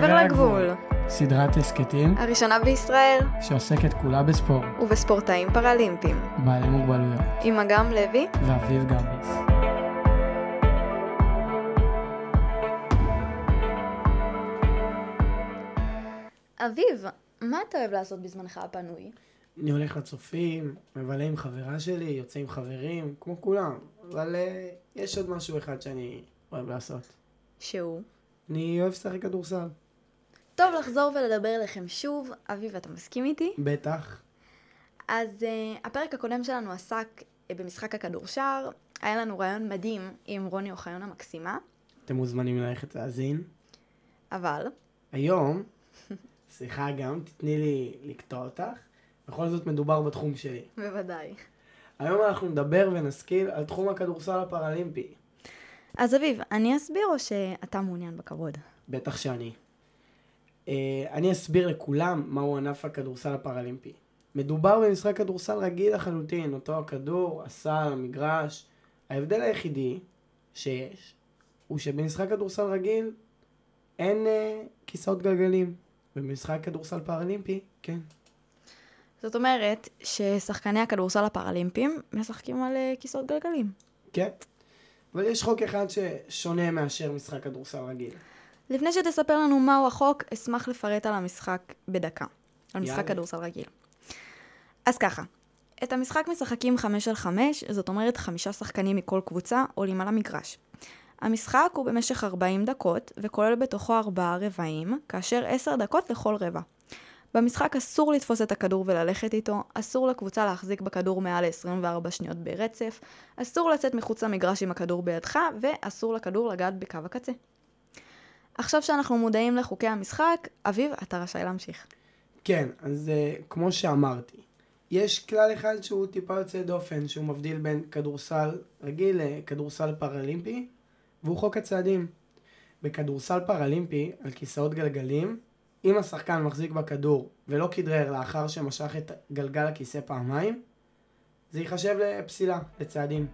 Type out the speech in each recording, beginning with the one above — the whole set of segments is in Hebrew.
מעבר לגבול. סדרת הסכתים הראשונה בישראל, שעוסקת כולה בספורט, ובספורטאים פראלימפיים. בעלי מוגבלויות, עם אגם לוי, ואביב גביס. אביב, מה אתה אוהב לעשות בזמנך הפנוי? אני הולך לצופים, מבלה עם חברה שלי, יוצא עם חברים, כמו כולם. אבל אה, יש עוד משהו אחד שאני אוהב לעשות. שהוא. אני אוהב לשחק כדורסל. טוב לחזור ולדבר אליכם שוב. אביב, אתה מסכים איתי? בטח. אז uh, הפרק הקודם שלנו עסק uh, במשחק הכדורשר. היה לנו רעיון מדהים עם רוני אוחיון המקסימה, אתם מוזמנים ללכת להאזין. אבל היום, סליחה גם, תתני לי לקטוע אותך. בכל זאת מדובר בתחום שלי. בוודאי. היום אנחנו נדבר ונשכיל על תחום הכדורסל הפראלימפי. אז אביב, אני אסביר או שאתה מעוניין בכבוד? בטח שאני. Uh, אני אסביר לכולם מהו ענף הכדורסל הפראלימפי. מדובר במשחק כדורסל רגיל לחלוטין, אותו הכדור, הסל, המגרש. ההבדל היחידי שיש, הוא שבמשחק כדורסל רגיל אין uh, כיסאות גלגלים. ובמשחק כדורסל פראלימפי, כן. זאת אומרת ששחקני הכדורסל הפראלימפיים משחקים על uh, כיסאות גלגלים. כן. אבל יש חוק אחד ששונה מאשר משחק כדורסל רגיל. לפני שתספר לנו מהו החוק, אשמח לפרט על המשחק בדקה. על משחק. כדורסל רגיל. אז ככה, את המשחק משחקים 5 על 5, זאת אומרת חמישה שחקנים מכל קבוצה עולים על המגרש. המשחק הוא במשך 40 דקות, וכולל בתוכו ארבעה רבעים, כאשר 10 דקות לכל רבע. במשחק אסור לתפוס את הכדור וללכת איתו, אסור לקבוצה להחזיק בכדור מעל ל-24 שניות ברצף, אסור לצאת מחוץ למגרש עם הכדור בידך, ואסור לכדור לגעת בקו הקצה. עכשיו שאנחנו מודעים לחוקי המשחק, אביב, אתה רשאי להמשיך. כן, אז uh, כמו שאמרתי, יש כלל אחד שהוא טיפה יוצא דופן, שהוא מבדיל בין כדורסל רגיל לכדורסל פראלימפי, והוא חוק הצעדים. בכדורסל פראלימפי, על כיסאות גלגלים, אם השחקן מחזיק בכדור ולא כדרר לאחר שמשך את גלגל הכיסא פעמיים, זה ייחשב לפסילה, לצעדים.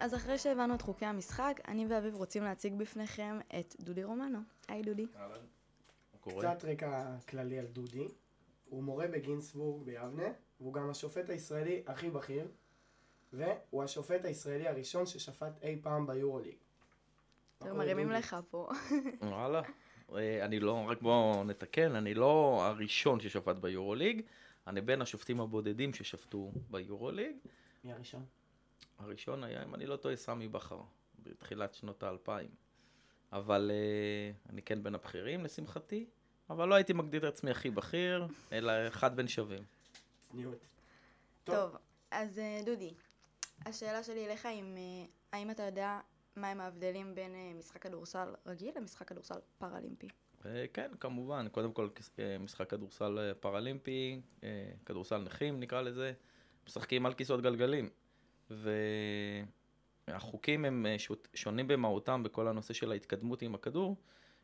אז אחרי שהבנו את חוקי המשחק, אני ואביב רוצים להציג בפניכם את דודי רומנו. היי דודי. קצת רקע כללי על דודי. הוא מורה בגינסבורג ביבנה, והוא גם השופט הישראלי הכי בכיר, והוא השופט הישראלי הראשון ששפט אי פעם ביורוליג. מרימים? לך פה. וואלה. אה, אני לא, רק בואו נתקן, אני לא הראשון ששפט ביורוליג, אני בין השופטים הבודדים ששפטו ביורוליג. מי הראשון? הראשון היה, אם אני לא טועה, סמי בכר, בתחילת שנות האלפיים. אבל אה, אני כן בין הבכירים, לשמחתי, אבל לא הייתי מגדיר את עצמי הכי בכיר, אלא אחד בין שווים. צניעות. טוב, אז אה, דודי, השאלה שלי אליך אם, אה, האם אתה יודע מהם ההבדלים בין משחק כדורסל רגיל למשחק כדורסל פראלימפי? כן, כמובן, קודם כל משחק כדורסל פראלימפי, כדורסל נכים נקרא לזה, משחקים על כיסאות גלגלים. והחוקים הם אה, שונים במהותם בכל הנושא של ההתקדמות עם הכדור,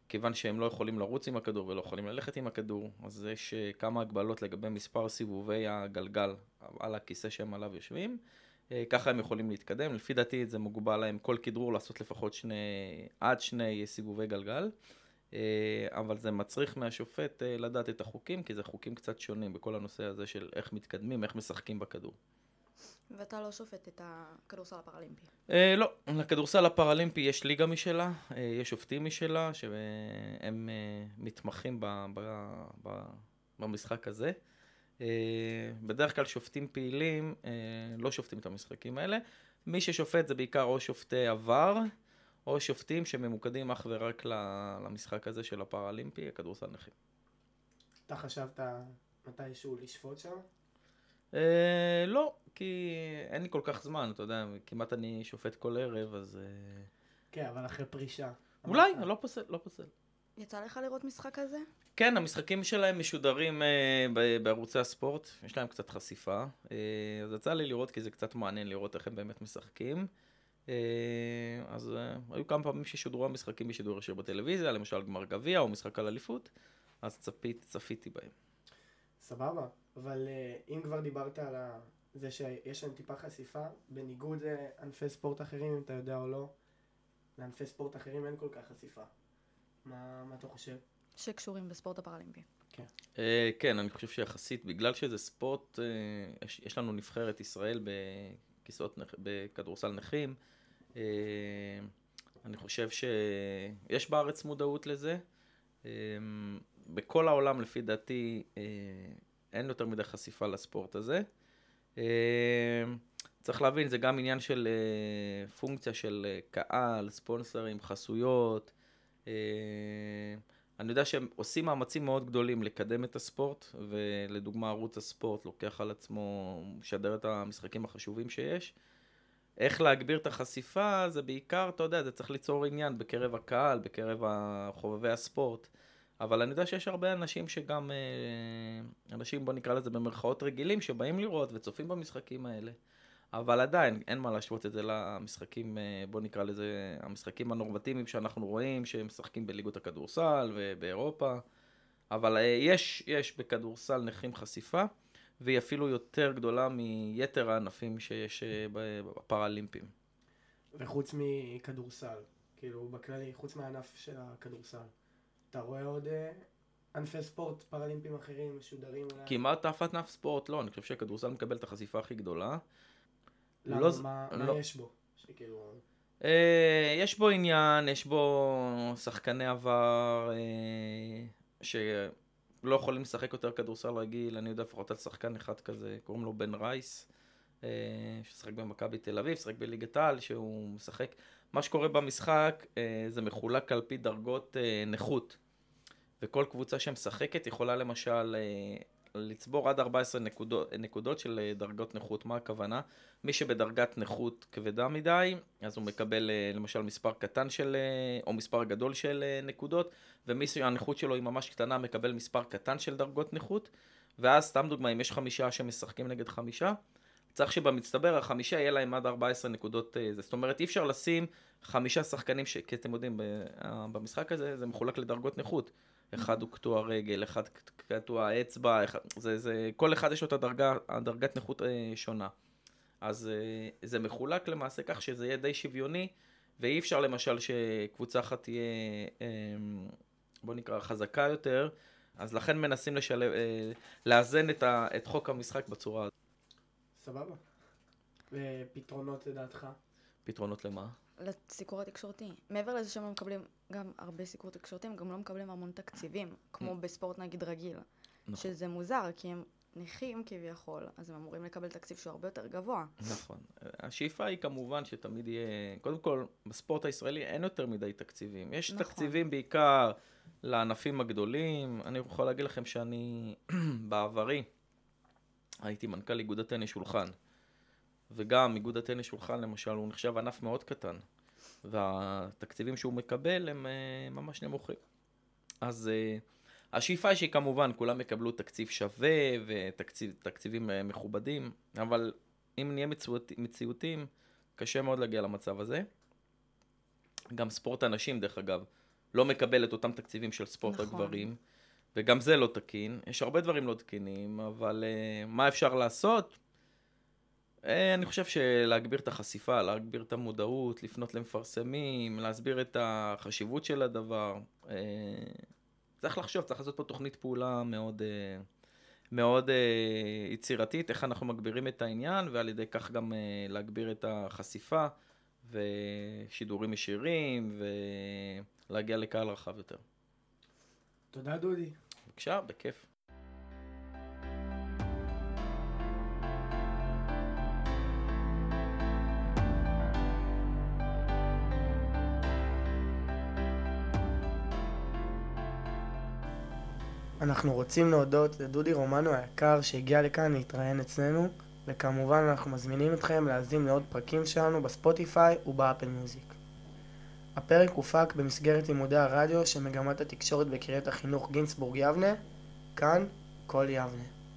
כיוון שהם לא יכולים לרוץ עם הכדור ולא יכולים ללכת עם הכדור, אז יש אה, כמה הגבלות לגבי מספר סיבובי הגלגל על הכיסא שהם עליו יושבים. אה, ככה הם יכולים להתקדם, לפי דעתי זה מוגבל להם כל כדרור לעשות לפחות שני, עד שני סיבובי גלגל. אבל זה מצריך מהשופט לדעת את החוקים, כי זה חוקים קצת שונים בכל הנושא הזה של איך מתקדמים, איך משחקים בכדור. ואתה לא שופט את הכדורסל הפראלימפי. אה, לא, לכדורסל הפראלימפי יש ליגה משלה, אה, יש שופטים משלה, שהם אה, מתמחים ב, ב, ב, במשחק הזה. אה, בדרך כלל שופטים פעילים אה, לא שופטים את המשחקים האלה. מי ששופט זה בעיקר או שופטי עבר, או שופטים שממוקדים אך ורק ל- למשחק הזה של הפראלימפי, הכדורסל נכים. אתה חשבת מתישהו לשפוט שם? אה, לא, כי אין לי כל כך זמן, אתה יודע, כמעט אני שופט כל ערב, אז... אה, כן, אבל אחרי פרישה. אולי, אמרת. לא פוסל, לא פוסל. יצא לך לראות משחק כזה? כן, המשחקים שלהם משודרים אה, ב- בערוצי הספורט, יש להם קצת חשיפה. אה, אז יצא לי לראות, כי זה קצת מעניין לראות איך הם באמת משחקים. אה, אז אה, היו כמה פעמים ששודרו המשחקים בשידור ישיר בטלוויזיה, למשל גמר גביע או משחק על אליפות. אז צפית, צפיתי בהם. סבבה, אבל אה, אם כבר דיברת על ה- זה שיש להם טיפה חשיפה, בניגוד לענפי ספורט אחרים, אם אתה יודע או לא, לענפי ספורט אחרים אין כל כך חשיפה. מה, מה אתה חושב? שקשורים בספורט הפראלימפי. אה, כן, אני חושב שיחסית, בגלל שזה ספורט, אה, יש, יש לנו נבחרת ישראל בכיסאות, נח- בכדורסל נכים. אה, אני חושב שיש בארץ מודעות לזה. אה, בכל העולם, לפי דעתי, אה, אין יותר מדי חשיפה לספורט הזה. אה, צריך להבין, זה גם עניין של אה, פונקציה של אה, קהל, ספונסרים, חסויות. אני יודע שהם עושים מאמצים מאוד גדולים לקדם את הספורט, ולדוגמה ערוץ הספורט לוקח על עצמו, משדר את המשחקים החשובים שיש. איך להגביר את החשיפה, זה בעיקר, אתה יודע, זה צריך ליצור עניין בקרב הקהל, בקרב חובבי הספורט. אבל אני יודע שיש הרבה אנשים שגם, אה, אנשים בוא נקרא לזה במרכאות רגילים, שבאים לראות וצופים במשחקים האלה. אבל עדיין, אין מה להשוות את זה למשחקים, אה, בוא נקרא לזה, המשחקים הנורמטיביים שאנחנו רואים, שהם משחקים בליגות הכדורסל ובאירופה. אבל אה, יש, יש בכדורסל נכים חשיפה, והיא אפילו יותר גדולה מיתר הענפים שיש ב- בפראלימפים. וחוץ מכדורסל, כאילו בכללי, חוץ מהענף של הכדורסל, אתה רואה עוד אה, ענפי ספורט פראלימפיים אחרים משודרים? כמעט אף ענף ספורט לא, אני חושב שהכדורסל מקבל את החשיפה הכי גדולה. למה? לא מה, לא. מה יש בו? שכאילו... אה, יש בו עניין, יש בו שחקני עבר אה, שלא יכולים לשחק יותר כדורסל רגיל, אני יודע לפחות על שחקן אחד כזה, קוראים לו בן רייס, אה, ששחק במכבי תל אביב, שחק בליגת העל, שהוא משחק. מה שקורה במשחק אה, זה מחולק על פי דרגות אה, נכות, וכל קבוצה שמשחקת יכולה למשל אה, לצבור עד 14 נקודות, נקודות של דרגות נכות. מה הכוונה? מי שבדרגת נכות כבדה מדי, אז הוא מקבל למשל מספר קטן של, או מספר גדול של נקודות, ומי שהנכות שלו היא ממש קטנה מקבל מספר קטן של דרגות נכות, ואז סתם דוגמא, אם יש חמישה שמשחקים נגד חמישה, צריך שבמצטבר החמישה יהיה להם עד 14 נקודות אה. זאת אומרת, אי אפשר לשים חמישה שחקנים, ש... כי אתם יודעים, אה, במשחק הזה זה מחולק לדרגות נכות. אחד הוא קטוע רגל, אחד קטוע אצבע, אחד, זה, זה, כל אחד יש לו את הדרגה, הדרגת נכות אה, שונה. אז זה מחולק למעשה כך שזה יהיה די שוויוני, ואי אפשר למשל שקבוצה אחת תהיה, אה, בוא נקרא, חזקה יותר, אז לכן מנסים לשלב, לאזן את, ה, את חוק המשחק בצורה הזאת. סבבה. ופתרונות לדעתך? פתרונות למה? לסיקור התקשורתי. מעבר לזה שהם לא מקבלים גם הרבה סיקור תקשורתי, הם גם לא מקבלים המון תקציבים, כמו בספורט נגיד רגיל. נכון. שזה מוזר, כי הם נכים כביכול, אז הם אמורים לקבל תקציב שהוא הרבה יותר גבוה. נכון. השאיפה היא כמובן שתמיד יהיה, קודם כל, בספורט הישראלי אין יותר מדי תקציבים. יש נכון. תקציבים בעיקר לענפים הגדולים. אני יכול להגיד לכם שאני בעברי הייתי מנכ"ל איגוד הטניס שולחן. וגם איגוד הטניס שולחן למשל הוא נחשב ענף מאוד קטן. והתקציבים שהוא מקבל הם אה, ממש נמוכים. אז אה, השאיפה היא שכמובן כולם יקבלו תקציב שווה ותקציבים אה, מכובדים, אבל אם נהיה מציאות, מציאותיים, קשה מאוד להגיע למצב הזה. גם ספורט הנשים, דרך אגב, לא מקבל את אותם תקציבים של ספורט נכון. הגברים, וגם זה לא תקין. יש הרבה דברים לא תקינים, אבל uh, מה אפשר לעשות? Uh, אני חושב שלהגביר את החשיפה, להגביר את המודעות, לפנות למפרסמים, להסביר את החשיבות של הדבר. Uh, צריך לחשוב, צריך לעשות פה תוכנית פעולה מאוד, uh, מאוד uh, יצירתית, איך אנחנו מגבירים את העניין, ועל ידי כך גם uh, להגביר את החשיפה, ושידורים ישירים, ולהגיע לקהל רחב יותר. תודה דודי. בבקשה, בכיף. אנחנו רוצים להודות לדודי רומנו היקר שהגיע לכאן להתראיין אצלנו, וכמובן אנחנו מזמינים אתכם להאזין לעוד פרקים שלנו בספוטיפיי ובאפל מיוזיק. הפרק הופק במסגרת לימודי הרדיו של מגמת התקשורת בקריית החינוך גינסבורג יבנה, כאן כל יבנה.